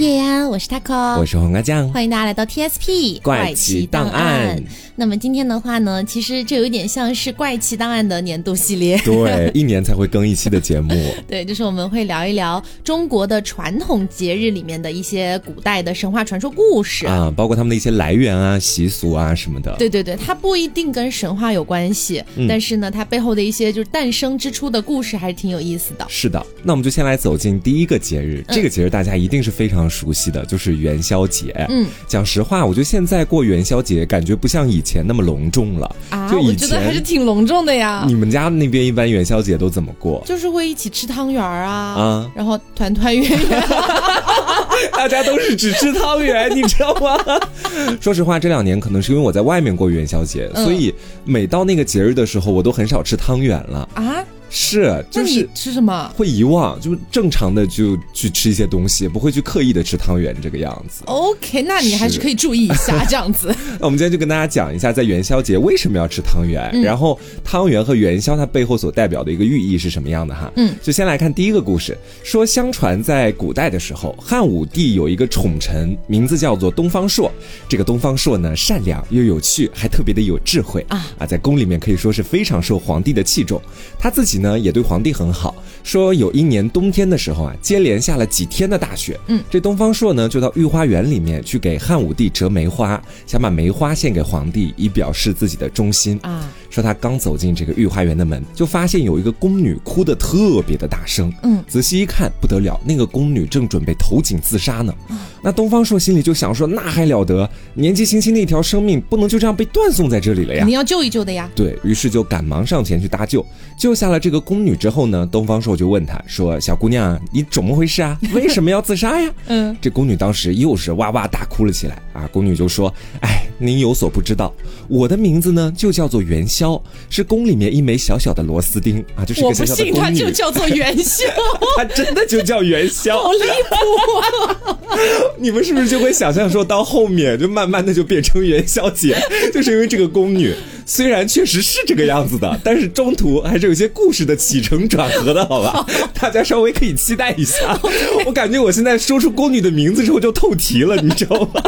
叶安，我是 taco，我是黄瓜酱，欢迎大家来到 TSP 怪奇档案。那么今天的话呢，其实这有一点像是怪奇档案的年度系列，对，一年才会更一期的节目。对，就是我们会聊一聊中国的传统节日里面的一些古代的神话传说故事啊，包括他们的一些来源啊、习俗啊什么的。对对对，它不一定跟神话有关系，但是呢，它背后的一些就是诞生之初的故事还是挺有意思的。是的，那我们就先来走进第一个节日，这个节日大家一定是非常熟悉的，就是元宵节。嗯，讲实话，我觉得现在过元宵节感觉不像以前那么隆重了啊！我觉得还是挺隆重的呀。你们家那边一般元宵节都怎么过？就是会一起吃汤圆啊，啊，然后团团圆圆。大家都是只吃汤圆，你知道吗？说实话，这两年可能是因为我在外面过元宵节，所以每到那个节日的时候，我都很少吃汤圆了啊。是，就是吃什么会遗忘，就是正常的就去吃一些东西，不会去刻意的吃汤圆这个样子。OK，那你还是可以注意一下 这样子。那我们今天就跟大家讲一下，在元宵节为什么要吃汤圆，然后汤圆和元宵它背后所代表的一个寓意是什么样的哈。嗯，就先来看第一个故事，说相传在古代的时候，汉武帝有一个宠臣，名字叫做东方朔。这个东方朔呢，善良又有趣，还特别的有智慧啊啊，在宫里面可以说是非常受皇帝的器重。他自己呢。也对皇帝很好。说有一年冬天的时候啊，接连下了几天的大雪。嗯，这东方朔呢，就到御花园里面去给汉武帝折梅花，想把梅花献给皇帝，以表示自己的忠心啊。说他刚走进这个御花园的门，就发现有一个宫女哭得特别的大声。嗯，仔细一看，不得了，那个宫女正准备投井自杀呢。那东方朔心里就想说，那还了得，年纪轻轻的一条生命，不能就这样被断送在这里了呀！你要救一救的呀。对于是就赶忙上前去搭救，救下了这个宫女之后呢，东方朔就问她说：“小姑娘，你怎么回事啊？为什么要自杀呀？”嗯，这宫女当时又是哇哇大哭了起来啊。宫女就说：“哎，您有所不知道，我的名字呢就叫做元宵，是宫里面一枚小小的螺丝钉啊，就是个小小的宫女。”我不信，她就叫做元宵，她真的就叫元宵，好离谱！你们是不是就会想象说到后面就慢慢的就变成元宵节，就是因为这个宫女。虽然确实是这个样子的，但是中途还是有些故事的起承转合的，好吧？大家稍微可以期待一下。我感觉我现在说出宫女的名字之后就透题了，你知道吗？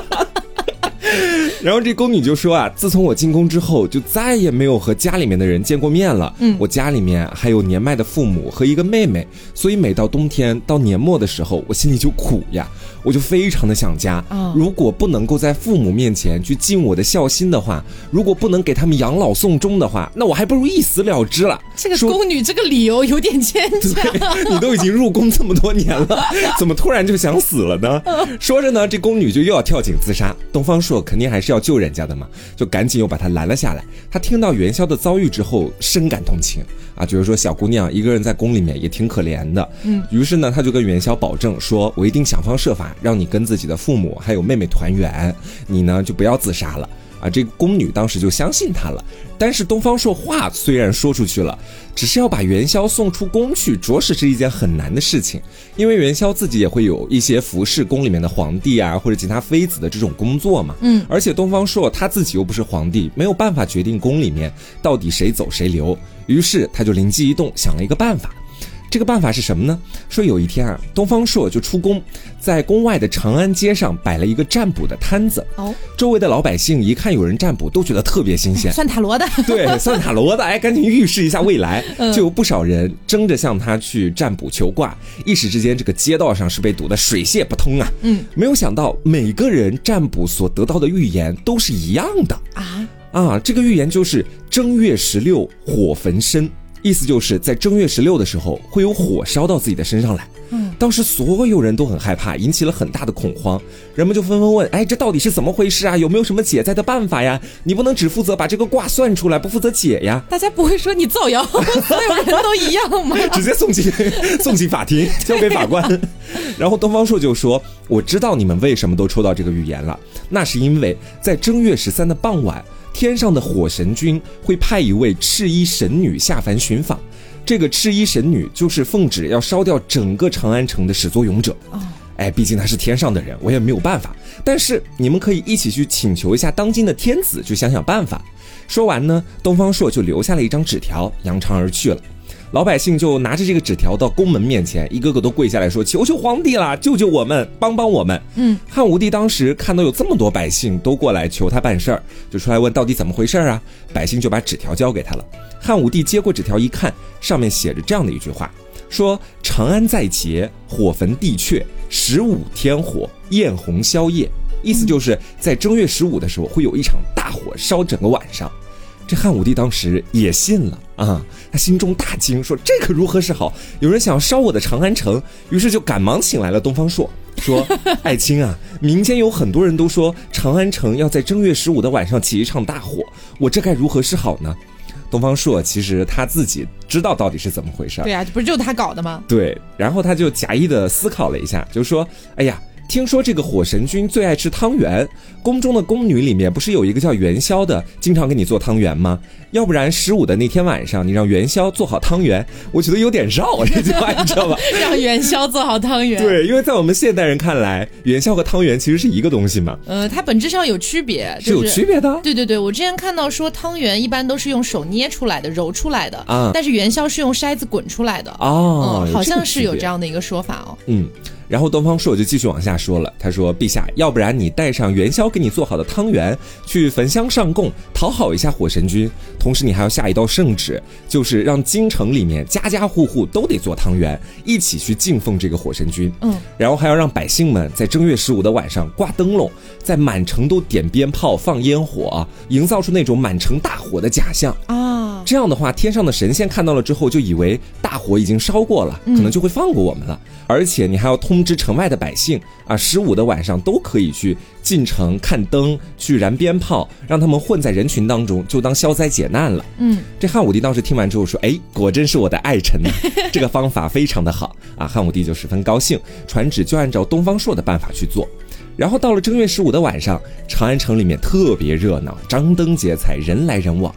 然后这宫女就说啊，自从我进宫之后，就再也没有和家里面的人见过面了。嗯，我家里面还有年迈的父母和一个妹妹，所以每到冬天到年末的时候，我心里就苦呀。我就非常的想家，如果不能够在父母面前去尽我的孝心的话，如果不能给他们养老送终的话，那我还不如一死了之了。这个宫女这个理由有点牵强。你都已经入宫这么多年了，怎么突然就想死了呢？说着呢，这宫女就又要跳井自杀。东方朔肯定还是要救人家的嘛，就赶紧又把他拦了下来。他听到元宵的遭遇之后，深感同情啊，就是说小姑娘一个人在宫里面也挺可怜的。嗯，于是呢，他就跟元宵保证说：“我一定想方设法。”让你跟自己的父母还有妹妹团圆，你呢就不要自杀了啊！这个宫女当时就相信他了。但是东方朔话虽然说出去了，只是要把元宵送出宫去，着实是一件很难的事情。因为元宵自己也会有一些服侍宫里面的皇帝啊，或者其他妃子的这种工作嘛。嗯，而且东方朔他自己又不是皇帝，没有办法决定宫里面到底谁走谁留。于是他就灵机一动，想了一个办法。这个办法是什么呢？说有一天啊，东方朔就出宫，在宫外的长安街上摆了一个占卜的摊子。哦，周围的老百姓一看有人占卜，都觉得特别新鲜。算塔罗的，对，算塔罗的，哎，赶紧预示一下未来。就有不少人争着向他去占卜求卦，一时之间，这个街道上是被堵得水泄不通啊。嗯，没有想到每个人占卜所得到的预言都是一样的啊啊！这个预言就是正月十六火焚身。意思就是在正月十六的时候会有火烧到自己的身上来。嗯，当时所有人都很害怕，引起了很大的恐慌，人们就纷纷问：“哎，这到底是怎么回事啊？有没有什么解灾的办法呀？你不能只负责把这个卦算出来，不负责解呀？”大家不会说你造谣，所有人都一样吗？直接送进送进法庭，交给法官。然后东方朔就说：“我知道你们为什么都抽到这个预言了，那是因为在正月十三的傍晚。”天上的火神君会派一位赤衣神女下凡寻访，这个赤衣神女就是奉旨要烧掉整个长安城的始作俑者。哎，毕竟他是天上的人，我也没有办法。但是你们可以一起去请求一下当今的天子，去想想办法。说完呢，东方朔就留下了一张纸条，扬长而去了。老百姓就拿着这个纸条到宫门面前，一个个都跪下来说：“求求皇帝啦，救救我们，帮帮我们。”嗯，汉武帝当时看到有这么多百姓都过来求他办事儿，就出来问到底怎么回事啊？百姓就把纸条交给他了。汉武帝接过纸条一看，上面写着这样的一句话：“说长安在劫，火焚帝阙，十五天火，焰红宵夜。”意思就是在正月十五的时候会有一场大火烧整个晚上。这汉武帝当时也信了啊，他心中大惊，说：“这可如何是好？有人想要烧我的长安城。”于是就赶忙请来了东方朔，说：“爱卿啊，民间有很多人都说长安城要在正月十五的晚上起一场大火，我这该如何是好呢？”东方朔其实他自己知道到底是怎么回事。对啊，不是就他搞的吗？对，然后他就假意的思考了一下，就说：“哎呀。”听说这个火神君最爱吃汤圆，宫中的宫女里面不是有一个叫元宵的，经常给你做汤圆吗？要不然十五的那天晚上，你让元宵做好汤圆，我觉得有点绕这句话，你知道吧？让元宵做好汤圆。对，因为在我们现代人看来，元宵和汤圆其实是一个东西嘛。呃，它本质上有区别，是有区别的。对对对，我之前看到说汤圆一般都是用手捏出来的、揉出来的啊，但是元宵是用筛子滚出来的哦，好像是有这样的一个说法哦。嗯。然后东方朔就继续往下说了，他说：“陛下，要不然你带上元宵给你做好的汤圆，去焚香上供，讨好一下火神君。同时，你还要下一道圣旨，就是让京城里面家家户户都得做汤圆，一起去敬奉这个火神君。嗯，然后还要让百姓们在正月十五的晚上挂灯笼，在满城都点鞭炮、放烟火，营造出那种满城大火的假象啊。这样的话，天上的神仙看到了之后，就以为大火已经烧过了，可能就会放过我们了。而且你还要通。”知城外的百姓啊，十五的晚上都可以去进城看灯，去燃鞭炮，让他们混在人群当中，就当消灾解难了。嗯，这汉武帝当时听完之后说：“哎，果真是我的爱臣呐，这个方法非常的好啊！”汉武帝就十分高兴，传旨就按照东方朔的办法去做。然后到了正月十五的晚上，长安城里面特别热闹，张灯结彩，人来人往。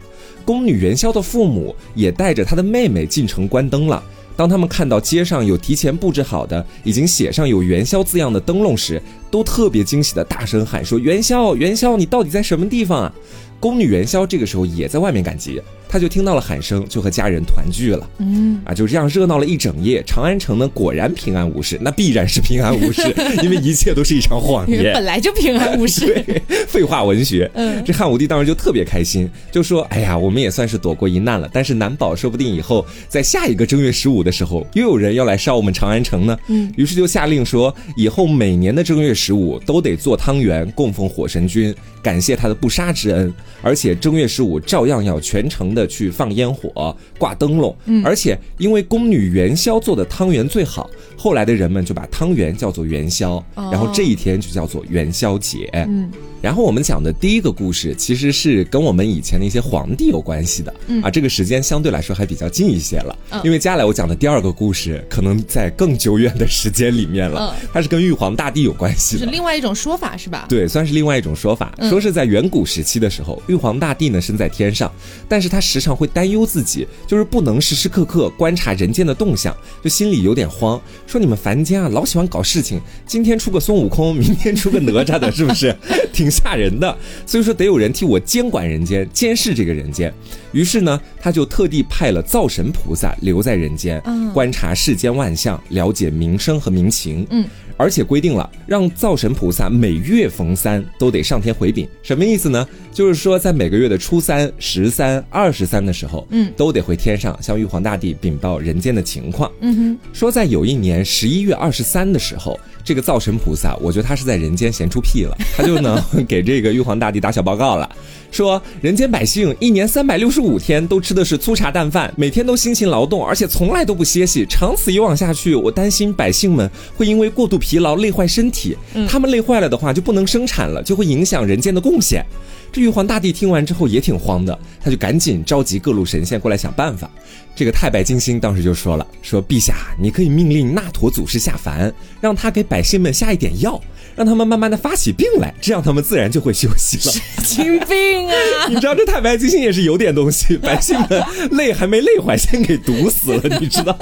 宫女元宵的父母也带着她的妹妹进城观灯了。当他们看到街上有提前布置好的、已经写上有元宵字样的灯笼时，都特别惊喜的大声喊说：“元宵，元宵，你到底在什么地方啊？”宫女元宵这个时候也在外面赶集。他就听到了喊声，就和家人团聚了。嗯啊，就这样热闹了一整夜。长安城呢，果然平安无事。那必然是平安无事，因为一切都是一场谎言。本来就平安无事。对，废话文学。嗯，这汉武帝当时就特别开心，就说：“哎呀，我们也算是躲过一难了。但是难保，说不定以后在下一个正月十五的时候，又有人要来烧我们长安城呢。”嗯，于是就下令说，以后每年的正月十五都得做汤圆供奉火神君，感谢他的不杀之恩。而且正月十五照样要全城的去放烟火、挂灯笼，而且因为宫女元宵做的汤圆最好，后来的人们就把汤圆叫做元宵，然后这一天就叫做元宵节。嗯。然后我们讲的第一个故事，其实是跟我们以前的一些皇帝有关系的，啊，这个时间相对来说还比较近一些了。因为接下来我讲的第二个故事，可能在更久远的时间里面了，它是跟玉皇大帝有关系的，是另外一种说法是吧？对，算是另外一种说法，说是在远古时期的时候，玉皇大帝呢身在天上，但是他时常会担忧自己，就是不能时时刻刻观察人间的动向，就心里有点慌，说你们凡间啊，老喜欢搞事情，今天出个孙悟空，明天出个哪吒的，是不是？挺。挺吓人的，所以说得有人替我监管人间，监视这个人间。于是呢，他就特地派了灶神菩萨留在人间，观察世间万象，了解民生和民情。嗯。而且规定了，让灶神菩萨每月逢三都得上天回禀。什么意思呢？就是说，在每个月的初三、十三、二十三的时候，嗯，都得回天上向玉皇大帝禀报人间的情况。嗯哼，说在有一年十一月二十三的时候，这个灶神菩萨，我觉得他是在人间闲出屁了，他就能给这个玉皇大帝打小报告了。说人间百姓一年三百六十五天都吃的是粗茶淡饭，每天都辛勤劳动，而且从来都不歇息。长此以往下去，我担心百姓们会因为过度疲劳累坏身体。他们累坏了的话，就不能生产了，就会影响人间的贡献。这玉皇大帝听完之后也挺慌的，他就赶紧召集各路神仙过来想办法。这个太白金星当时就说了：“说陛下，你可以命令那陀祖师下凡，让他给百姓们下一点药。”让他们慢慢的发起病来，这样他们自然就会休息了。神经病啊！你知道这太白金星也是有点东西，百姓们累还没累坏，先给毒死了，你知道？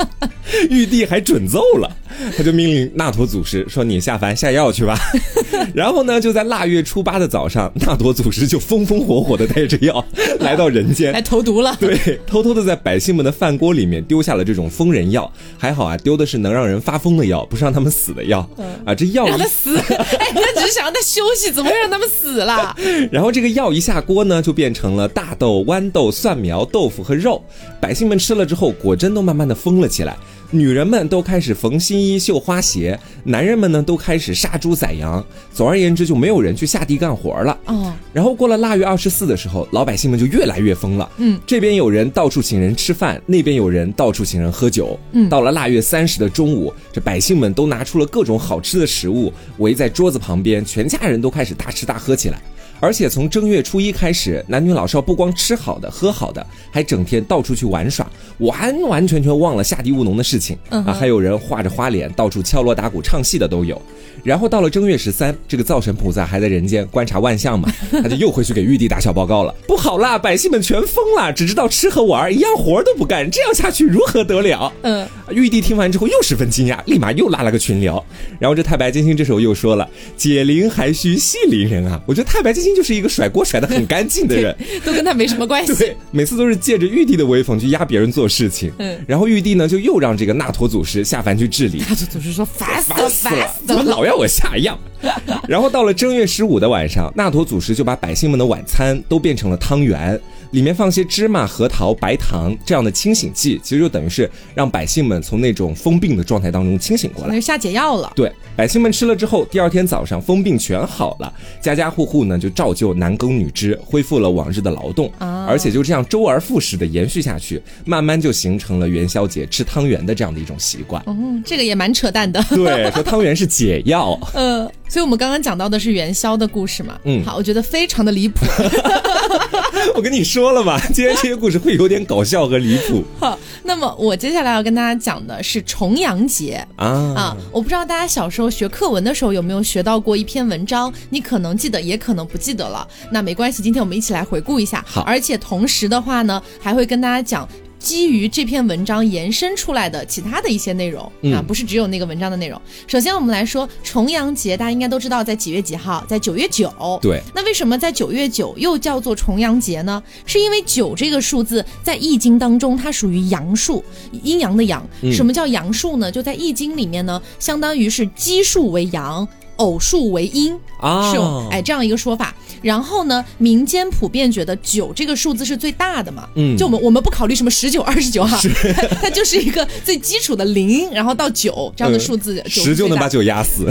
玉帝还准奏了，他就命令那陀祖师说：“你下凡下药去吧。”然后呢，就在腊月初八的早上，那陀祖师就。风风火火的带着药来到人间，来投毒了。对，偷偷的在百姓们的饭锅里面丢下了这种疯人药。还好啊，丢的是能让人发疯的药，不是让他们死的药。啊，这药让他死，哎，他只是想让他休息，怎么会让他们死了？然后这个药一下锅呢，就变成了大豆、豌豆、蒜苗、豆腐和肉。百姓们吃了之后，果真都慢慢的疯了起来。女人们都开始缝新衣、绣花鞋，男人们呢都开始杀猪宰羊。总而言之，就没有人去下地干活了。哦。然后过了腊月二十四的时候，老百姓们就越来越疯了。嗯。这边有人到处请人吃饭，那边有人到处请人喝酒。嗯。到了腊月三十的中午，这百姓们都拿出了各种好吃的食物，围在桌子旁边，全家人都开始大吃大喝起来。而且从正月初一开始，男女老少不光吃好的、喝好的，还整天到处去玩耍，完完全全忘了下地务农的事情啊！还有人画着花脸到处敲锣打鼓唱戏的都有。然后到了正月十三，这个灶神菩萨还在人间观察万象嘛，他就又回去给玉帝打小报告了。不好啦，百姓们全疯了，只知道吃和玩，一样活都不干，这样下去如何得了？嗯，玉帝听完之后又十分惊讶，立马又拉了个群聊。然后这太白金星这时候又说了：“解铃还需系铃人啊！”我觉得太白金星就是一个甩锅甩的很干净的人，都跟他没什么关系。对，每次都是借着玉帝的威风去压别人做事情。嗯，然后玉帝呢就又让这个那陀祖师下凡去治理。那陀祖师说：“烦死了，烦死了，怎么老要我下药？” 然后到了正月十五的晚上，那陀祖师就把百姓们的晚餐都变成了汤圆，里面放些芝麻、核桃、白糖这样的清醒剂，其实就等于是让百姓们从那种疯病的状态当中清醒过来，下解药了。对，百姓们吃了之后，第二天早上疯病全好了，家家户户呢就照旧男耕女织，恢复了往日的劳动，啊而且就这样周而复始的延续下去，慢慢就形成了元宵节吃汤圆的这样的一种习惯。嗯，这个也蛮扯淡的。对，说汤圆是解药。嗯。所以，我们刚刚讲到的是元宵的故事嘛？嗯，好，我觉得非常的离谱。我跟你说了吧，今天这些故事会有点搞笑和离谱。好，那么我接下来要跟大家讲的是重阳节啊啊！我不知道大家小时候学课文的时候有没有学到过一篇文章，你可能记得，也可能不记得了。那没关系，今天我们一起来回顾一下。好，而且同时的话呢，还会跟大家讲。基于这篇文章延伸出来的其他的一些内容啊，不是只有那个文章的内容。首先，我们来说重阳节，大家应该都知道在几月几号，在九月九。对，那为什么在九月九又叫做重阳节呢？是因为九这个数字在易经当中它属于阳数，阴阳的阳。什么叫阳数呢？就在易经里面呢，相当于是奇数为阳。偶数为阴啊，是哎这样一个说法。然后呢，民间普遍觉得九这个数字是最大的嘛，嗯，就我们我们不考虑什么十九、二十九哈，它就是一个最基础的零，然后到九这样的数字，十就能把九压死，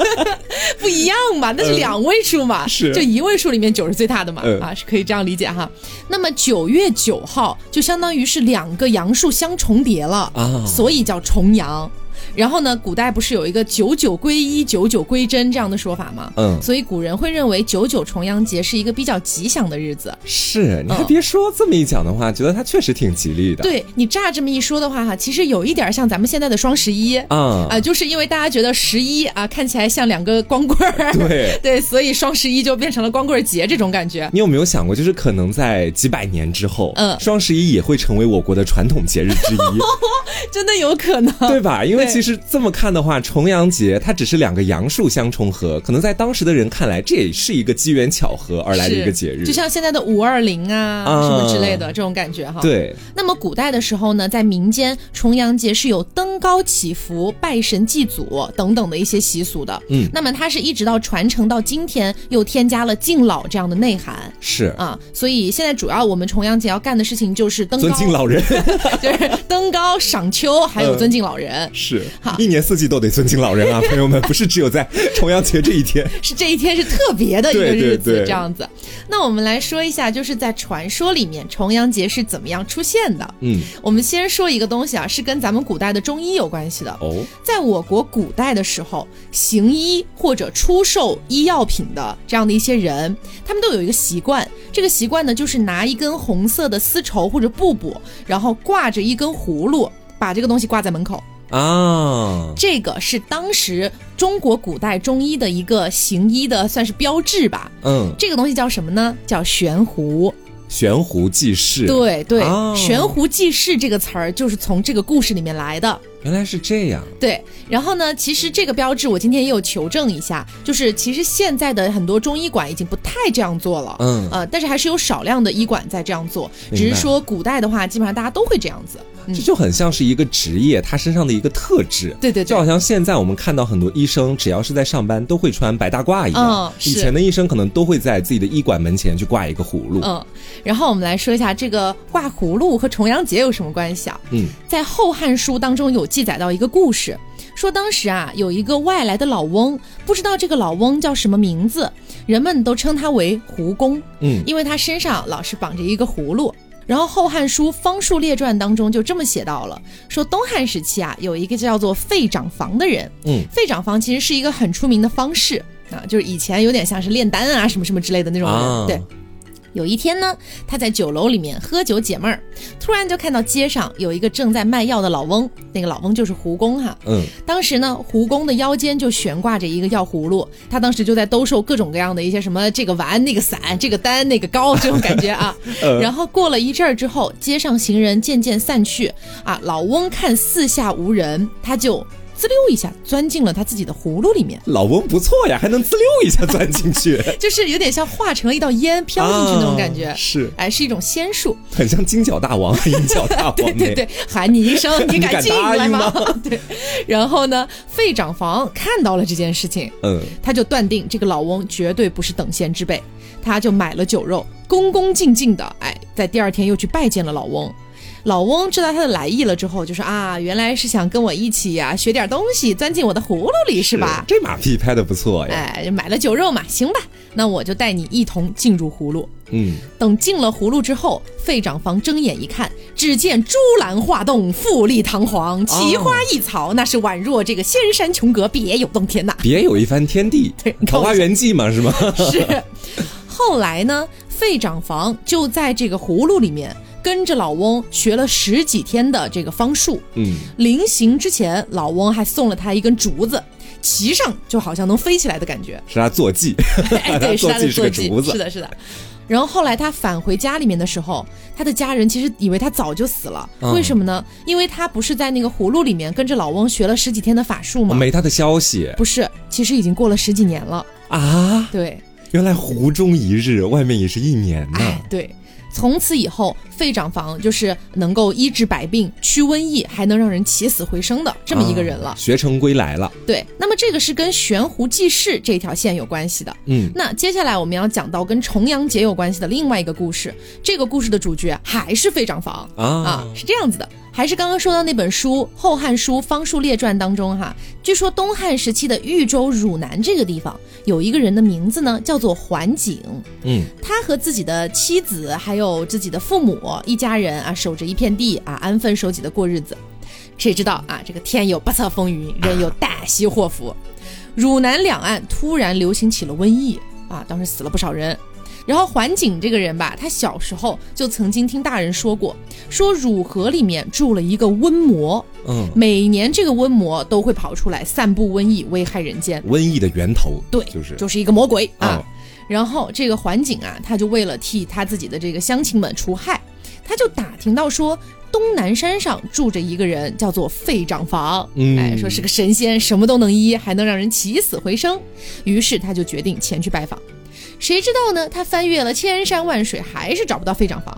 不一样嘛，那是两位数嘛，是。就一位数里面九是最大的嘛，啊是可以这样理解哈。那么九月九号就相当于是两个阳数相重叠了啊，所以叫重阳。然后呢，古代不是有一个九九归一、九九归真这样的说法吗？嗯，所以古人会认为九九重阳节是一个比较吉祥的日子。是，你还别说，这么一讲的话，觉得它确实挺吉利的。对你乍这么一说的话，哈，其实有一点像咱们现在的双十一啊啊，就是因为大家觉得十一啊看起来像两个光棍儿，对 对，所以双十一就变成了光棍节这种感觉。你有没有想过，就是可能在几百年之后，嗯，双十一也会成为我国的传统节日之一？真的有可能，对吧？因为其实这么看的话，重阳节它只是两个阳数相重合，可能在当时的人看来，这也是一个机缘巧合而来的一个节日，就像现在的五二零啊什么之类的这种感觉哈。对。那么古代的时候呢，在民间重阳节是有登高祈福、拜神祭祖等等的一些习俗的。嗯。那么它是一直到传承到今天，又添加了敬老这样的内涵。是啊，所以现在主要我们重阳节要干的事情就是登高尊敬老人，就是登高赏秋，还有尊敬老人。是。好，一年四季都得尊敬老人啊，朋友们，不是只有在重阳节这一天，是这一天是特别的一个日子，这样子。那我们来说一下，就是在传说里面，重阳节是怎么样出现的？嗯，我们先说一个东西啊，是跟咱们古代的中医有关系的。哦，在我国古代的时候，行医或者出售医药品的这样的一些人，他们都有一个习惯，这个习惯呢，就是拿一根红色的丝绸或者布布，然后挂着一根葫芦，把这个东西挂在门口。啊，这个是当时中国古代中医的一个行医的算是标志吧。嗯，这个东西叫什么呢？叫悬壶。悬壶济世。对对，悬壶济世这个词儿就是从这个故事里面来的。原来是这样。对，然后呢，其实这个标志我今天也有求证一下，就是其实现在的很多中医馆已经不太这样做了。嗯，呃，但是还是有少量的医馆在这样做，只是说古代的话，基本上大家都会这样子。这就很像是一个职业，他身上的一个特质。对对，就好像现在我们看到很多医生，只要是在上班，都会穿白大褂一样。以前的医生可能都会在自己的医馆门前去挂一个葫芦。嗯，然后我们来说一下这个挂葫芦和重阳节有什么关系啊？嗯，在《后汉书》当中有记载到一个故事，说当时啊有一个外来的老翁，不知道这个老翁叫什么名字，人们都称他为胡公。嗯，因为他身上老是绑着一个葫芦。然后《后汉书·方术列传》当中就这么写到了，说东汉时期啊，有一个叫做费长房的人，嗯，费长房其实是一个很出名的方士啊，就是以前有点像是炼丹啊什么什么之类的那种人，对。有一天呢，他在酒楼里面喝酒解闷儿，突然就看到街上有一个正在卖药的老翁，那个老翁就是胡公哈。嗯，当时呢，胡公的腰间就悬挂着一个药葫芦，他当时就在兜售各种各样的一些什么这个丸、那个散、这个丹、那个膏这种感觉啊。然后过了一阵儿之后，街上行人渐渐散去，啊，老翁看四下无人，他就。滋溜一下钻进了他自己的葫芦里面，老翁不错呀，还能滋溜一下钻进去，就是有点像化成了一道烟飘进去那种感觉，是，哎，是一种仙术，很像金角大王、银角大王，对对对，喊你一声，你敢进来吗？对，然后呢，费长房看到了这件事情，嗯，他就断定这个老翁绝对不是等闲之辈，他就买了酒肉，恭恭敬敬的，哎，在第二天又去拜见了老翁。老翁知道他的来意了之后，就说啊，原来是想跟我一起呀，学点东西，钻进我的葫芦里是吧？这马屁拍的不错呀！哎，买了酒肉嘛，行吧，那我就带你一同进入葫芦。嗯，等进了葫芦之后，费长房睁眼一看，只见珠兰画栋，富丽堂皇，奇花异草，那是宛若这个仙山琼阁，别有洞天呐！别有一番天地，对，桃花源记嘛，是吗？是。后来呢，费长房就在这个葫芦里面。跟着老翁学了十几天的这个方术，嗯，临行之前，老翁还送了他一根竹子，骑上就好像能飞起来的感觉，是他坐骑，对，是他的坐骑，是的，是的。然后后来他返回家里面的时候，他的家人其实以为他早就死了，为什么呢？因为他不是在那个葫芦里面跟着老翁学了十几天的法术吗？没他的消息，不是，其实已经过了十几年了啊。对，原来湖中一日，外面也是一年呢。对。从此以后，费长房就是能够医治百病、驱瘟疫，还能让人起死回生的这么一个人了，学成归来了。对，那么这个是跟悬壶济世这条线有关系的。嗯，那接下来我们要讲到跟重阳节有关系的另外一个故事，这个故事的主角还是费长房啊啊，是这样子的。还是刚刚说到那本书《后汉书·方术列传》当中哈，据说东汉时期的豫州汝南这个地方有一个人的名字呢，叫做桓景。嗯，他和自己的妻子还有自己的父母一家人啊，守着一片地啊，安分守己的过日子。谁知道啊，这个天有不测风云，人有旦夕祸福，汝南两岸突然流行起了瘟疫啊，当时死了不少人。然后桓景这个人吧，他小时候就曾经听大人说过，说汝河里面住了一个瘟魔，嗯，每年这个瘟魔都会跑出来散布瘟疫，危害人间。瘟疫的源头，对，就是就是一个魔鬼啊。然后这个桓景啊，他就为了替他自己的这个乡亲们除害，他就打听到说东南山上住着一个人，叫做费长房，哎，说是个神仙，什么都能医，还能让人起死回生。于是他就决定前去拜访。谁知道呢？他翻越了千山万水，还是找不到费长房。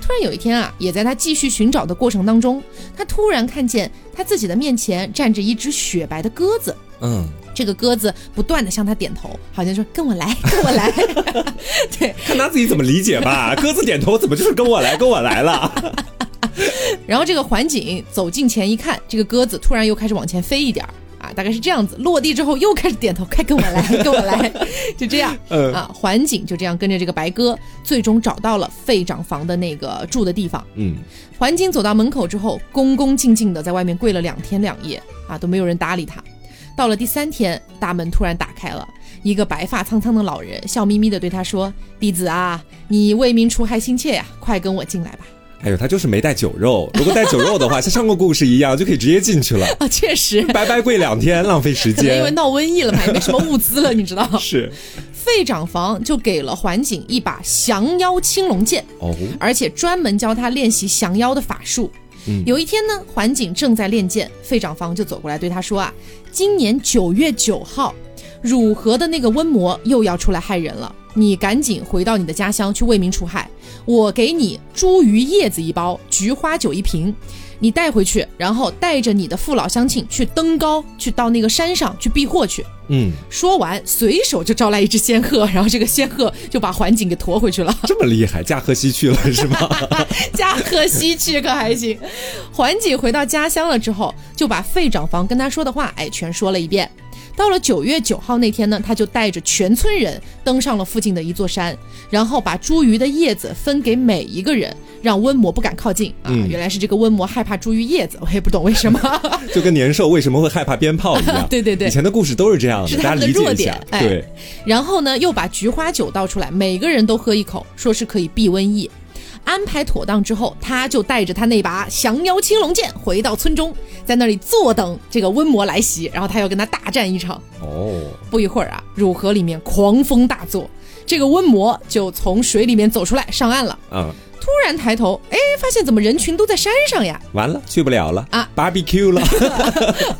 突然有一天啊，也在他继续寻找的过程当中，他突然看见他自己的面前站着一只雪白的鸽子。嗯，这个鸽子不断的向他点头，好像说跟我来，跟我来。对，看他自己怎么理解吧。鸽子点头，怎么就是跟我来，跟我来了？然后这个环景走近前一看，这个鸽子突然又开始往前飞一点。啊，大概是这样子，落地之后又开始点头，快跟我来，跟我来，就这样。嗯啊，环景就这样跟着这个白鸽，最终找到了费长房的那个住的地方。嗯，环景走到门口之后，恭恭敬敬的在外面跪了两天两夜，啊，都没有人搭理他。到了第三天，大门突然打开了，一个白发苍苍的老人笑眯眯的对他说：“弟子啊，你为民除害心切呀，快跟我进来吧。”哎呦，他就是没带酒肉。如果带酒肉的话，像上个故事一样，就可以直接进去了 啊！确实，白白跪两天，浪费时间。因为闹瘟疫了嘛，也没什么物资了，你知道？是。费长房就给了桓景一把降妖青龙剑哦，而且专门教他练习降妖的法术。有一天呢，桓景正在练剑，费长房就走过来对他说啊：“今年九月九号，汝河的那个瘟魔又要出来害人了，你赶紧回到你的家乡去为民除害。我给你茱萸叶子一包，菊花酒一瓶。”你带回去，然后带着你的父老乡亲去登高，去到那个山上去避祸去。嗯，说完，随手就招来一只仙鹤，然后这个仙鹤就把环景给驮回去了。这么厉害，驾鹤西去了是吗？驾鹤西去可还行。环景回到家乡了之后，就把费长房跟他说的话，哎，全说了一遍。到了九月九号那天呢，他就带着全村人登上了附近的一座山，然后把茱萸的叶子分给每一个人，让瘟魔不敢靠近啊。原来是这个瘟魔害怕茱萸叶子，我也不懂为什么。就跟年兽为什么会害怕鞭炮一样。对对对，以前的故事都是这样的，是他的弱点。对。然后呢，又把菊花酒倒出来，每个人都喝一口，说是可以避瘟疫。安排妥当之后，他就带着他那把降妖青龙剑回到村中，在那里坐等这个瘟魔来袭，然后他要跟他大战一场。哦，不一会儿啊，汝河里面狂风大作，这个瘟魔就从水里面走出来上岸了。嗯，突然抬头，哎，发现怎么人群都在山上呀？完了，去不了了啊！Barbecue 了，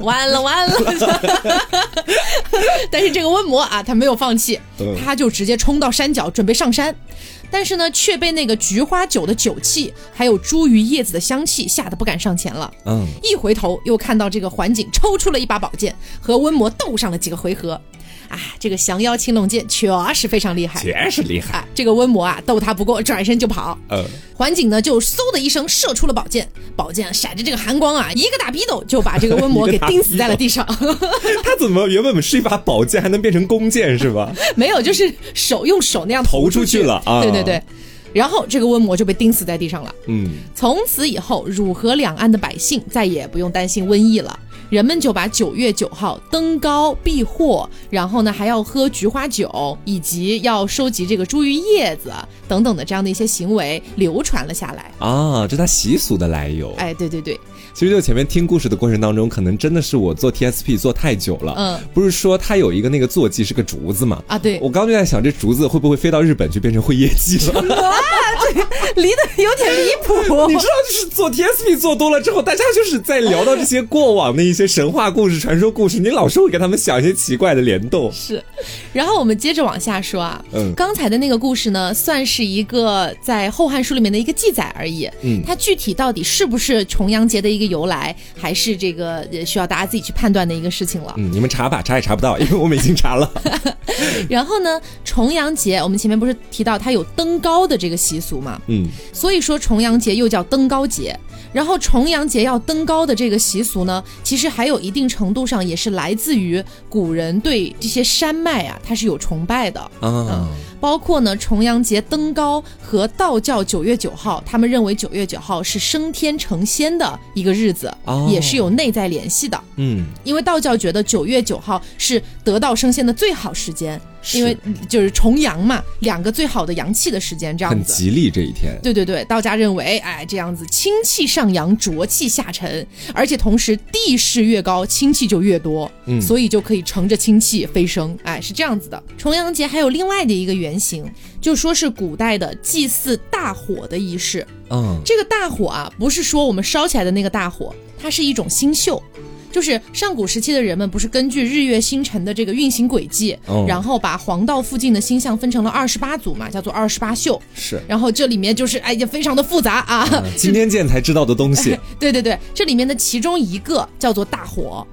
完了完了。但是这个瘟魔啊，他没有放弃，他就直接冲到山脚，准备上山。但是呢，却被那个菊花酒的酒气，还有茱萸叶子的香气吓得不敢上前了。嗯，一回头又看到这个环景抽出了一把宝剑，和温魔斗上了几个回合。啊，这个降妖青龙剑确实非常厉害，确实厉害。这个温魔啊，斗他不过，转身就跑。嗯，环景呢就嗖的一声射出了宝剑，宝剑闪着这个寒光啊，一个大逼斗就把这个温魔 给钉死在了地上。他怎么原本是一把宝剑，还能变成弓箭是吧？没有，就是手用手那样投出去了啊！对对对，然后这个瘟魔就被钉死在地上了。嗯，从此以后，汝河两岸的百姓再也不用担心瘟疫了。人们就把九月九号登高避祸，然后呢还要喝菊花酒，以及要收集这个茱萸叶子等等的这样的一些行为流传了下来啊，这它习俗的来由。哎，对对对。其实就前面听故事的过程当中，可能真的是我做 TSP 做太久了。嗯，不是说它有一个那个坐骑是个竹子嘛？啊，对。我刚就在想，这竹子会不会飞到日本就变成会业绩了？离得有点离谱。你知道，就是做 TSP 做多了之后，大家就是在聊到这些过往的一些神话故事、传说故事，你老是会给他们想一些奇怪的联动。是。然后我们接着往下说啊，嗯，刚才的那个故事呢，算是一个在《后汉书》里面的一个记载而已。嗯，它具体到底是不是重阳节的一个由来，还是这个需要大家自己去判断的一个事情了。嗯，你们查吧，查也查不到，因为我们已经查了。然后呢，重阳节我们前面不是提到它有登高的这个习俗嘛？嗯，所以说重阳节又叫登高节。然后重阳节要登高的这个习俗呢，其实还有一定程度上也是来自于古人对这些山脉啊，它是有崇拜的啊。包括呢，重阳节登高和道教九月九号，他们认为九月九号是升天成仙的一个日子，也是有内在联系的。嗯，因为道教觉得九月九号是得道升仙的最好时间。因为就是重阳嘛，两个最好的阳气的时间，这样子很吉利这一天。对对对，道家认为，哎，这样子清气上扬，浊气下沉，而且同时地势越高，清气就越多，嗯，所以就可以乘着清气飞升，哎，是这样子的。重阳节还有另外的一个原型，就说是古代的祭祀大火的仪式。嗯，这个大火啊，不是说我们烧起来的那个大火，它是一种星宿。就是上古时期的人们，不是根据日月星辰的这个运行轨迹，然后把黄道附近的星象分成了二十八组嘛，叫做二十八宿。是，然后这里面就是哎呀，非常的复杂啊。今天见才知道的东西。对对对，这里面的其中一个叫做大火，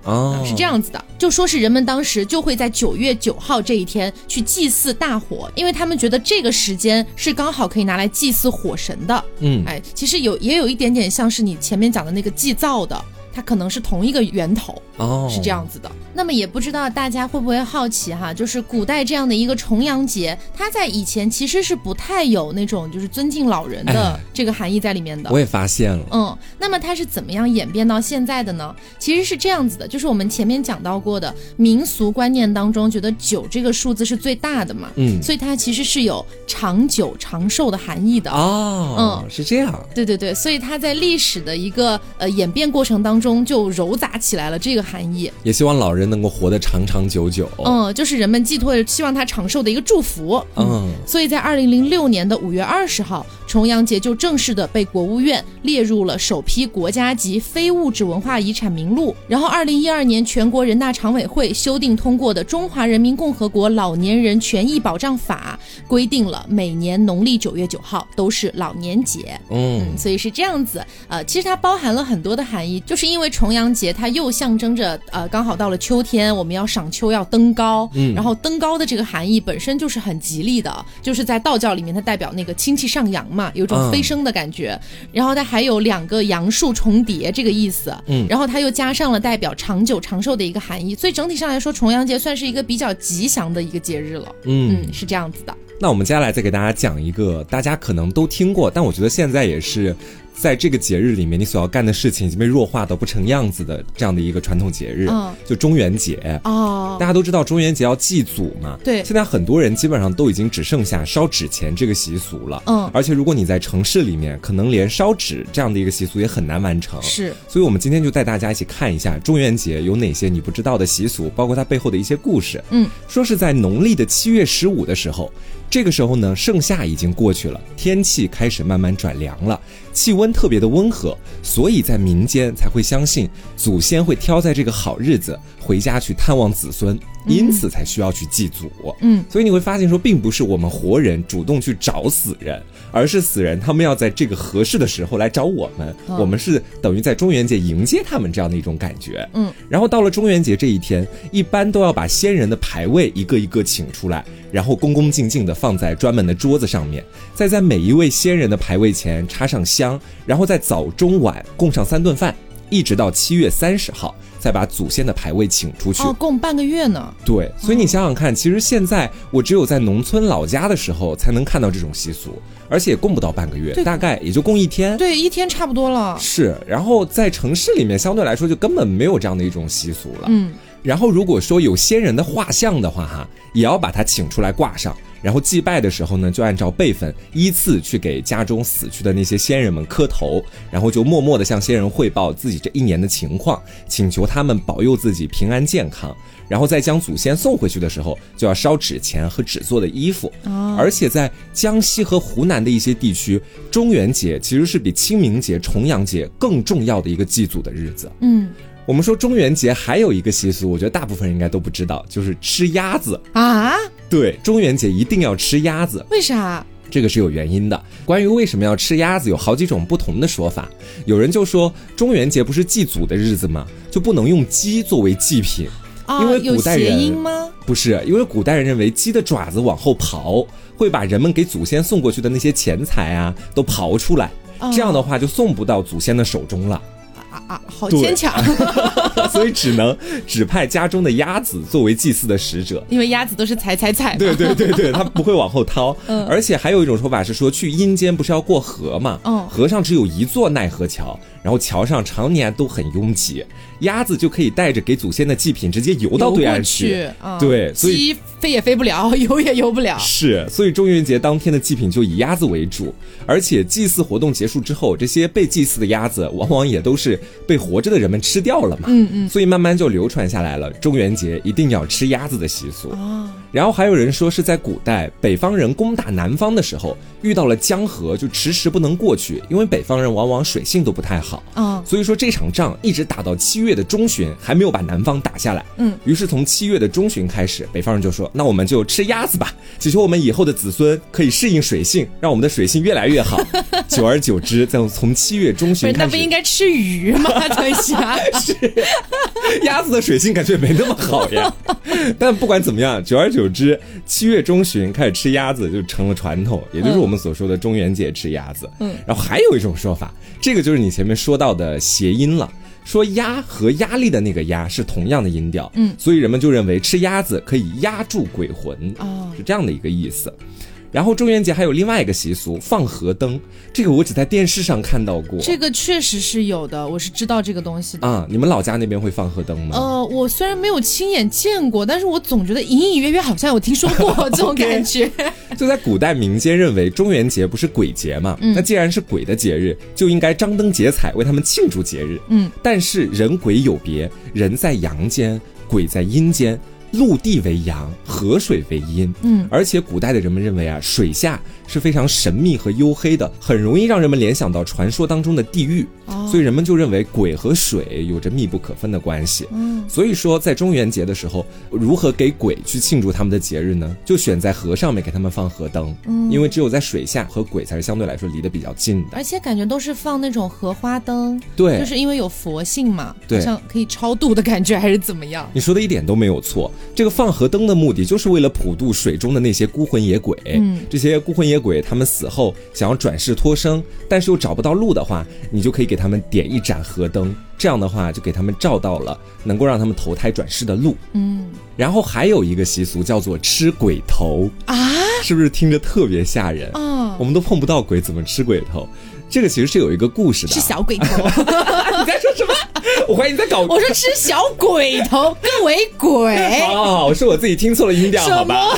是这样子的，就说是人们当时就会在九月九号这一天去祭祀大火，因为他们觉得这个时间是刚好可以拿来祭祀火神的。嗯，哎，其实有也有一点点像是你前面讲的那个祭灶的。它可能是同一个源头哦，是这样子的。那么也不知道大家会不会好奇哈，就是古代这样的一个重阳节，它在以前其实是不太有那种就是尊敬老人的这个含义在里面的。我也发现了。嗯，那么它是怎么样演变到现在的呢？其实是这样子的，就是我们前面讲到过的民俗观念当中，觉得九这个数字是最大的嘛，嗯，所以它其实是有长久长寿的含义的哦。嗯，是这样。对对对，所以它在历史的一个呃演变过程当中。中就糅杂起来了这个含义，也希望老人能够活得长长久久。嗯，就是人们寄托希望他长寿的一个祝福。嗯，所以在二零零六年的五月二十号。重阳节就正式的被国务院列入了首批国家级非物质文化遗产名录。然后，二零一二年全国人大常委会修订通过的《中华人民共和国老年人权益保障法》规定了每年农历九月九号都是老年节。嗯，所以是这样子。呃，其实它包含了很多的含义，就是因为重阳节它又象征着呃刚好到了秋天，我们要赏秋要登高。嗯，然后登高的这个含义本身就是很吉利的，就是在道教里面它代表那个清气上扬嘛，有种飞升的感觉。然后它还有两个杨树重叠这个意思。嗯，然后它又加上了代表长久长寿的一个含义，所以整体上来说，重阳节算是一个比较吉祥的一个节日了。嗯，是这样子的。那我们接下来再给大家讲一个大家可能都听过，但我觉得现在也是。在这个节日里面，你所要干的事情已经被弱化到不成样子的这样的一个传统节日，就中元节哦。大家都知道中元节要祭祖嘛，对。现在很多人基本上都已经只剩下烧纸钱这个习俗了，嗯。而且如果你在城市里面，可能连烧纸这样的一个习俗也很难完成，是。所以我们今天就带大家一起看一下中元节有哪些你不知道的习俗，包括它背后的一些故事。嗯，说是在农历的七月十五的时候。这个时候呢，盛夏已经过去了，天气开始慢慢转凉了，气温特别的温和，所以在民间才会相信祖先会挑在这个好日子回家去探望子孙。因此才需要去祭祖，嗯，所以你会发现说，并不是我们活人主动去找死人，而是死人他们要在这个合适的时候来找我们，我们是等于在中元节迎接他们这样的一种感觉，嗯，然后到了中元节这一天，一般都要把先人的牌位一个一个请出来，然后恭恭敬敬的放在专门的桌子上面，再在每一位先人的牌位前插上香，然后在早中晚供上三顿饭，一直到七月三十号。再把祖先的牌位请出去哦，供半个月呢。对，所以你想想看，其实现在我只有在农村老家的时候才能看到这种习俗，而且供不到半个月，大概也就供一天。对，一天差不多了。是，然后在城市里面相对来说就根本没有这样的一种习俗了。嗯，然后如果说有先人的画像的话，哈，也要把它请出来挂上。然后祭拜的时候呢，就按照辈分依次去给家中死去的那些先人们磕头，然后就默默地向先人汇报自己这一年的情况，请求他们保佑自己平安健康。然后再将祖先送回去的时候，就要烧纸钱和纸做的衣服。哦，而且在江西和湖南的一些地区，中元节其实是比清明节、重阳节更重要的一个祭祖的日子。嗯。我们说中元节还有一个习俗，我觉得大部分人应该都不知道，就是吃鸭子啊。对，中元节一定要吃鸭子，为啥？这个是有原因的。关于为什么要吃鸭子，有好几种不同的说法。有人就说，中元节不是祭祖的日子吗？就不能用鸡作为祭品，因为古代人吗？不是，因为古代人认为鸡的爪子往后刨，会把人们给祖先送过去的那些钱财啊都刨出来，这样的话就送不到祖先的手中了。啊啊啊，好坚强，所以只能指派家中的鸭子作为祭祀的使者，因为鸭子都是踩踩踩，对对对对，它 不会往后掏。嗯，而且还有一种说法是说，去阴间不是要过河嘛？嗯，河上只有一座奈何桥。然后桥上常年都很拥挤，鸭子就可以带着给祖先的祭品直接游到对岸去。对，所以鸡飞也飞不了，游也游不了。是，所以中元节当天的祭品就以鸭子为主，而且祭祀活动结束之后，这些被祭祀的鸭子往往也都是被活着的人们吃掉了嘛。嗯嗯。所以慢慢就流传下来了，中元节一定要吃鸭子的习俗。哦。然后还有人说是在古代北方人攻打南方的时候，遇到了江河，就迟迟不能过去，因为北方人往往水性都不太好。好，所以说这场仗一直打到七月的中旬，还没有把南方打下来。嗯，于是从七月的中旬开始，北方人就说：“那我们就吃鸭子吧，祈求我们以后的子孙可以适应水性，让我们的水性越来越好。”久而久之，在从七月中旬开始，不应该吃鱼吗？对虾 是鸭子的水性感觉没那么好呀。但不管怎么样，久而久之，七月中旬开始吃鸭子就成了传统，也就是我们所说的中元节吃鸭子。嗯，然后还有一种说法，这个就是你前面说到的谐音了，说压和压力的那个压是同样的音调，嗯，所以人们就认为吃鸭子可以压住鬼魂，哦，是这样的一个意思。然后中元节还有另外一个习俗，放河灯。这个我只在电视上看到过。这个确实是有的，我是知道这个东西的。啊，你们老家那边会放河灯吗？呃，我虽然没有亲眼见过，但是我总觉得隐隐约约好像有听说过 这种感觉。就在古代民间认为中元节不是鬼节嘛？嗯那既然是鬼的节日，就应该张灯结彩为他们庆祝节日。嗯，但是人鬼有别，人在阳间，鬼在阴间。陆地为阳，河水为阴。嗯，而且古代的人们认为啊，水下是非常神秘和黝黑的，很容易让人们联想到传说当中的地狱。哦，所以人们就认为鬼和水有着密不可分的关系。嗯，所以说在中元节的时候，如何给鬼去庆祝他们的节日呢？就选在河上面给他们放河灯。嗯，因为只有在水下和鬼才是相对来说离得比较近的。而且感觉都是放那种荷花灯。对，就是因为有佛性嘛，好像可以超度的感觉，还是怎么样？你说的一点都没有错。这个放河灯的目的，就是为了普渡水中的那些孤魂野鬼。嗯，这些孤魂野鬼，他们死后想要转世脱生，但是又找不到路的话，你就可以给他们点一盏河灯，这样的话就给他们照到了能够让他们投胎转世的路。嗯，然后还有一个习俗叫做吃鬼头啊，是不是听着特别吓人啊？我们都碰不到鬼，怎么吃鬼头？这个其实是有一个故事的，吃小鬼头。你在说什么？我怀疑你在搞。我说吃小鬼头，更为鬼。好好好，是我自己听错了音调，好吧？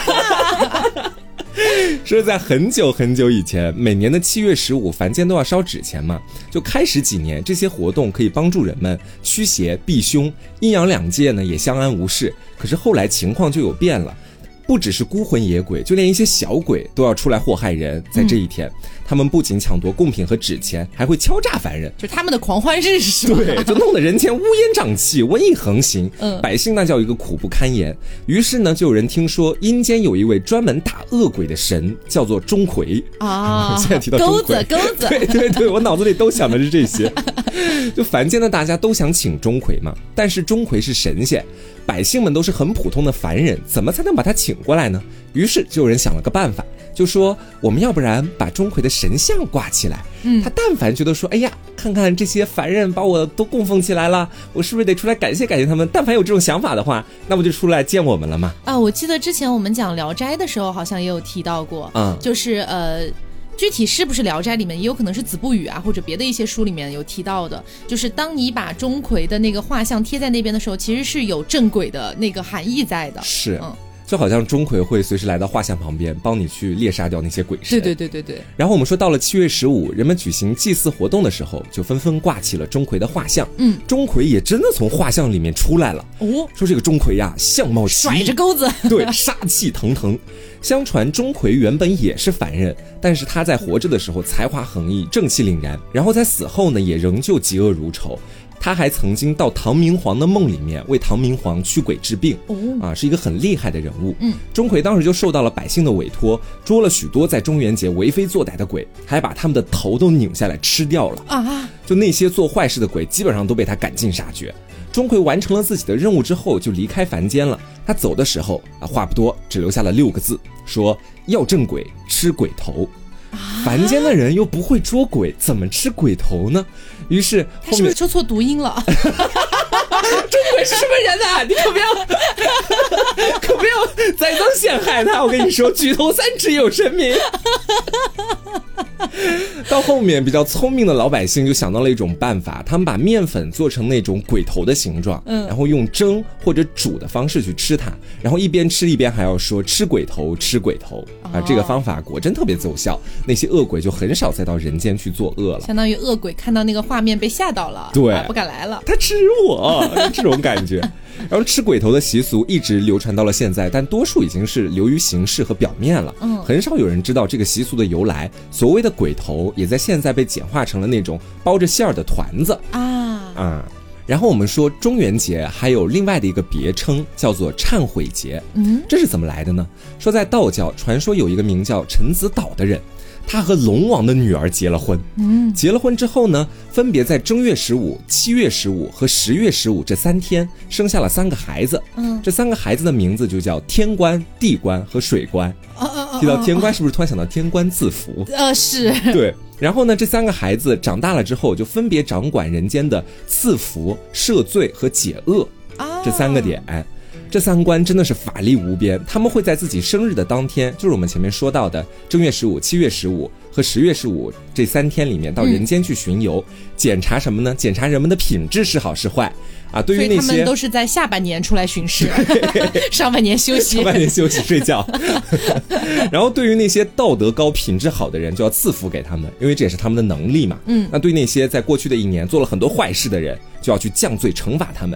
说在很久很久以前，每年的七月十五，凡间都要烧纸钱嘛。就开始几年，这些活动可以帮助人们驱邪避凶，阴阳两界呢也相安无事。可是后来情况就有变了。不只是孤魂野鬼，就连一些小鬼都要出来祸害人。在这一天，他们不仅抢夺贡品和纸钱，还会敲诈凡人，就他们的狂欢日是吧？对，就弄得人间乌烟瘴气，瘟疫横行，嗯，百姓那叫一个苦不堪言。于是呢，就有人听说阴间有一位专门打恶鬼的神，叫做钟馗啊。现在提到钩子，钩子，对对对，我脑子里都想的是这些。就凡间的大家都想请钟馗嘛，但是钟馗是神仙。百姓们都是很普通的凡人，怎么才能把他请过来呢？于是就有人想了个办法，就说我们要不然把钟馗的神像挂起来。嗯，他但凡觉得说，哎呀，看看这些凡人把我都供奉起来了，我是不是得出来感谢感谢他们？但凡有这种想法的话，那不就出来见我们了吗？啊，我记得之前我们讲《聊斋》的时候，好像也有提到过，嗯，就是呃。具体是不是《聊斋》里面，也有可能是《子不语》啊，或者别的一些书里面有提到的，就是当你把钟馗的那个画像贴在那边的时候，其实是有镇鬼的那个含义在的。是，嗯。就好像钟馗会随时来到画像旁边，帮你去猎杀掉那些鬼神。对对对对对。然后我们说到了七月十五，人们举行祭祀活动的时候，就纷纷挂起了钟馗的画像。嗯，钟馗也真的从画像里面出来了。哦，说这个钟馗呀，相貌甩着钩子，对，杀气腾腾。相传钟馗原本也是凡人，但是他在活着的时候才华横溢，正气凛然。然后在死后呢，也仍旧嫉恶如仇。他还曾经到唐明皇的梦里面为唐明皇驱鬼治病，啊，是一个很厉害的人物。嗯，钟馗当时就受到了百姓的委托，捉了许多在中元节为非作歹的鬼，还把他们的头都拧下来吃掉了。啊，就那些做坏事的鬼，基本上都被他赶尽杀绝。钟馗完成了自己的任务之后，就离开凡间了。他走的时候啊，话不多，只留下了六个字，说要镇鬼，吃鬼头。凡间的人又不会捉鬼，怎么吃鬼头呢？于是他是不是说错读音了？钟馗是什么人啊？你可不要，可不要栽赃陷害他！我跟你说，举头三尺有神明。到后面，比较聪明的老百姓就想到了一种办法，他们把面粉做成那种鬼头的形状，嗯，然后用蒸或者煮的方式去吃它，然后一边吃一边还要说吃鬼头，吃鬼头啊！这个方法果真特别奏效，那些恶鬼就很少再到人间去作恶了。相当于恶鬼看到那个画面被吓到了，对，不敢来了。他吃我，这种感觉。然后吃鬼头的习俗一直流传到了现在，但多数已经是流于形式和表面了。嗯，很少有人知道这个习俗的由来。所谓的鬼头，也在现在被简化成了那种包着馅儿的团子啊啊。然后我们说中元节还有另外的一个别称，叫做忏悔节。嗯，这是怎么来的呢？说在道教传说有一个名叫陈子岛的人。他和龙王的女儿结了婚，嗯，结了婚之后呢，分别在正月十五、七月十五和十月十五这三天生下了三个孩子，嗯，这三个孩子的名字就叫天官、地官和水官。提到天官，是不是突然想到天官赐福？呃，是对。然后呢，这三个孩子长大了之后，就分别掌管人间的赐福、赦罪和解厄这三个点。这三官真的是法力无边，他们会在自己生日的当天，就是我们前面说到的正月十五、七月十五和十月十五这三天里面，到人间去巡游，检查什么呢？检查人们的品质是好是坏啊。对于那些他们都是在下半年出来巡视，上半年休息，上半年休息睡觉。然后对于那些道德高、品质好的人，就要赐福给他们，因为这也是他们的能力嘛。嗯，那对那些在过去的一年做了很多坏事的人，就要去降罪惩罚他们。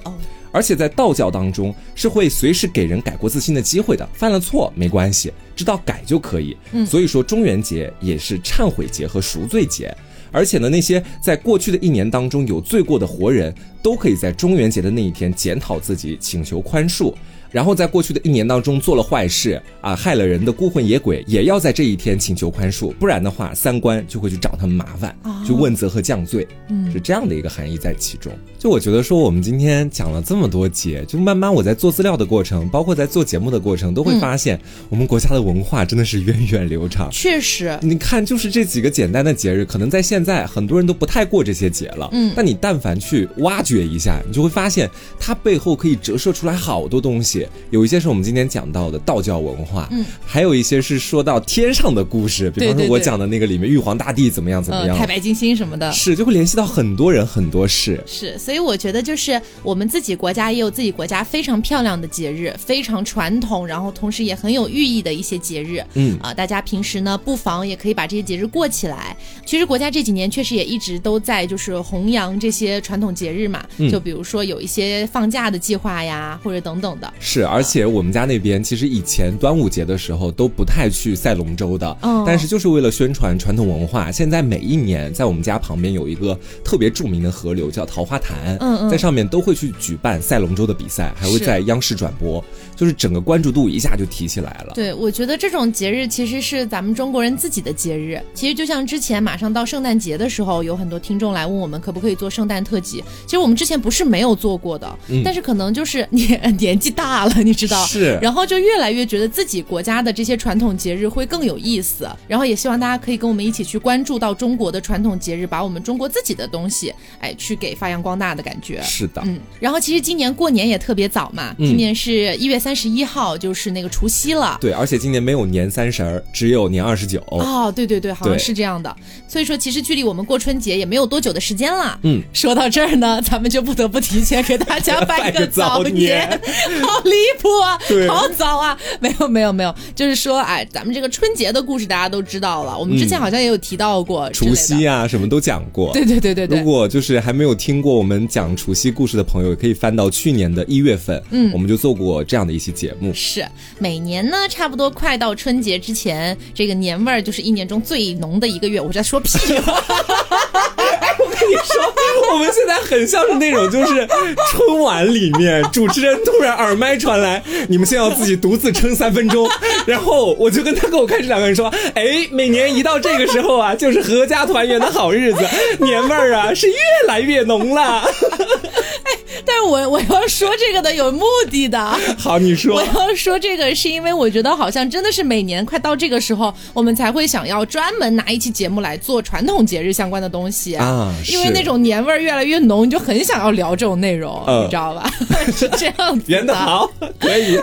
而且在道教当中是会随时给人改过自新的机会的，犯了错没关系，知道改就可以。嗯，所以说中元节也是忏悔节和赎罪节。而且呢，那些在过去的一年当中有罪过的活人，都可以在中元节的那一天检讨自己，请求宽恕。然后在过去的一年当中做了坏事啊，害了人的孤魂野鬼，也要在这一天请求宽恕，不然的话，三观就会去找他们麻烦，去问责和降罪，嗯，是这样的一个含义在其中。就我觉得说，我们今天讲了这么多节，就慢慢我在做资料的过程，包括在做节目的过程，都会发现我们国家的文化真的是源远流长。确实，你看，就是这几个简单的节日，可能在现在很多人都不太过这些节了，嗯，但你但凡去挖掘一下，你就会发现它背后可以折射出来好多东西。有一些是我们今天讲到的道教文化，嗯，还有一些是说到天上的故事，比方说我讲的那个里面玉皇大帝怎么样怎么样，太白金星什么的，是就会联系到很多人很多事。是，所以我觉得就是我们自己国家也有自己国家非常漂亮的节日，非常传统，然后同时也很有寓意的一些节日。嗯啊，大家平时呢不妨也可以把这些节日过起来。其实国家这几年确实也一直都在就是弘扬这些传统节日嘛，就比如说有一些放假的计划呀，或者等等的。是，而且我们家那边其实以前端午节的时候都不太去赛龙舟的，嗯，但是就是为了宣传传统文化，现在每一年在我们家旁边有一个特别著名的河流叫桃花潭，嗯嗯，在上面都会去举办赛龙舟的比赛，还会在央视转播，就是整个关注度一下就提起来了。对，我觉得这种节日其实是咱们中国人自己的节日。其实就像之前马上到圣诞节的时候，有很多听众来问我们可不可以做圣诞特辑，其实我们之前不是没有做过的，但是可能就是年 年纪大了，你知道。是，然后就越来越觉得自己国家的这些传统节日会更有意思，然后也希望大家可以跟我们一起去关注到中国的传统节日，把我们中国自己的东西，哎，去给发扬光大的感觉。是的，嗯，然后其实今年过年也特别早嘛，今年是一月三十一号，就是那个除夕了。对，而且今年没有年三十儿，只有年二十九。哦，对对对，好像是这样的。所以说，其实距离我们过春节也没有多久的时间了。嗯，说到这儿呢，咱们就不得不提前给大家 拜个早年，好 离谱啊！好早啊！没有没有没有，就是说，哎，咱们这个春节的故事大家都知道了。我们之前好像也有提到过，除夕啊，什么都讲过。对对对对对。如果就是还没有听过我们讲除夕故事的朋友，也可以翻到去年的一月份，嗯，我们就做过这样的一期节目。是每年呢，差不多快到春节之前，这个年味儿就是一年中最浓的一个月。我在说屁话。你说我们现在很像是那种，就是春晚里面主持人突然耳麦传来，你们先要自己独自撑三分钟，然后我就跟他跟我开始两个人说，哎，每年一到这个时候啊，就是阖家团圆的好日子，年味儿啊是越来越浓了。但是我我要说这个的有目的的。好，你说。我要说这个是因为我觉得好像真的是每年快到这个时候，我们才会想要专门拿一期节目来做传统节日相关的东西啊。因为那种年味儿越来越浓，你就很想要聊这种内容，你知道吧？是这样子。演的好，可以。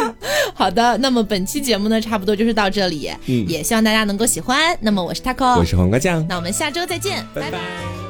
好的，那么本期节目呢，差不多就是到这里，也希望大家能够喜欢。那么我是 taco，我是黄瓜酱，那我们下周再见，拜拜。